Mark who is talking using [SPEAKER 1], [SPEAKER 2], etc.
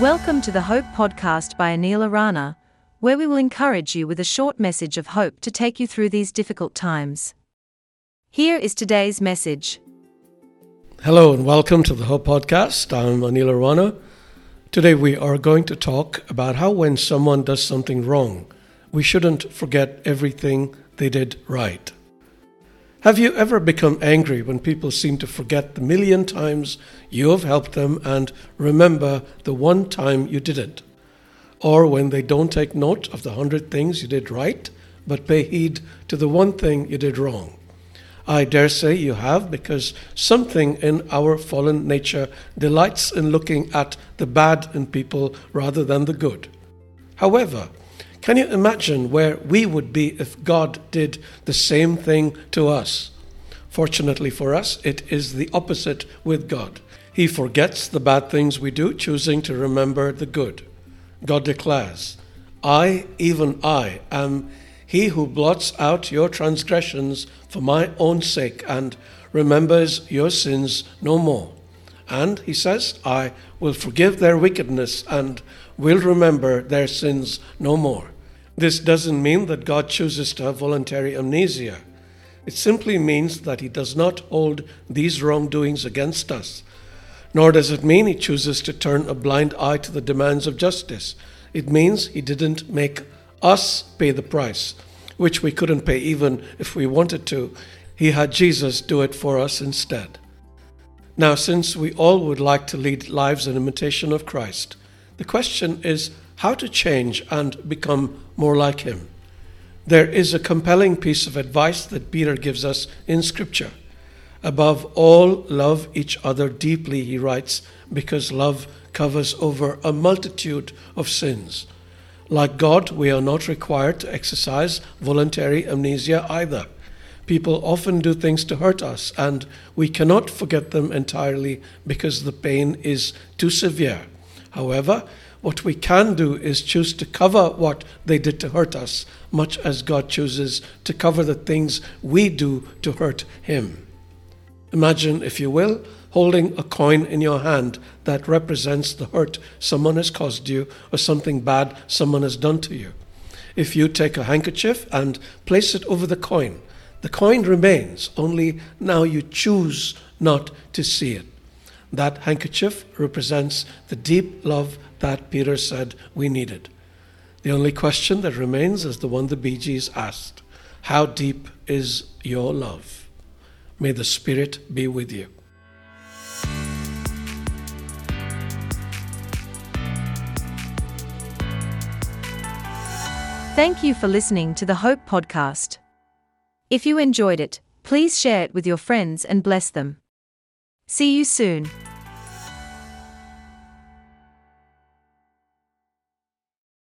[SPEAKER 1] Welcome to the Hope Podcast by Anil Arana, where we will encourage you with a short message of hope to take you through these difficult times. Here is today's message.
[SPEAKER 2] Hello and welcome to the Hope Podcast. I'm Anil Arana. Today we are going to talk about how when someone does something wrong, we shouldn't forget everything they did right. Have you ever become angry when people seem to forget the million times you have helped them and remember the one time you didn't? Or when they don't take note of the hundred things you did right, but pay heed to the one thing you did wrong? I dare say you have, because something in our fallen nature delights in looking at the bad in people rather than the good. However, can you imagine where we would be if God did the same thing to us? Fortunately for us, it is the opposite with God. He forgets the bad things we do, choosing to remember the good. God declares, I, even I, am he who blots out your transgressions for my own sake and remembers your sins no more. And he says, I will forgive their wickedness and will remember their sins no more. This doesn't mean that God chooses to have voluntary amnesia. It simply means that He does not hold these wrongdoings against us. Nor does it mean He chooses to turn a blind eye to the demands of justice. It means He didn't make us pay the price, which we couldn't pay even if we wanted to. He had Jesus do it for us instead. Now, since we all would like to lead lives in imitation of Christ, the question is how to change and become more like him. There is a compelling piece of advice that Peter gives us in Scripture. Above all, love each other deeply, he writes, because love covers over a multitude of sins. Like God, we are not required to exercise voluntary amnesia either. People often do things to hurt us, and we cannot forget them entirely because the pain is too severe. However, what we can do is choose to cover what they did to hurt us, much as God chooses to cover the things we do to hurt Him. Imagine, if you will, holding a coin in your hand that represents the hurt someone has caused you or something bad someone has done to you. If you take a handkerchief and place it over the coin, the coin remains, only now you choose not to see it. That handkerchief represents the deep love that Peter said we needed. The only question that remains is the one the Bee Gees asked How deep is your love? May the Spirit be with you.
[SPEAKER 1] Thank you for listening to the Hope Podcast. If you enjoyed it, please share it with your friends and bless them. See you soon.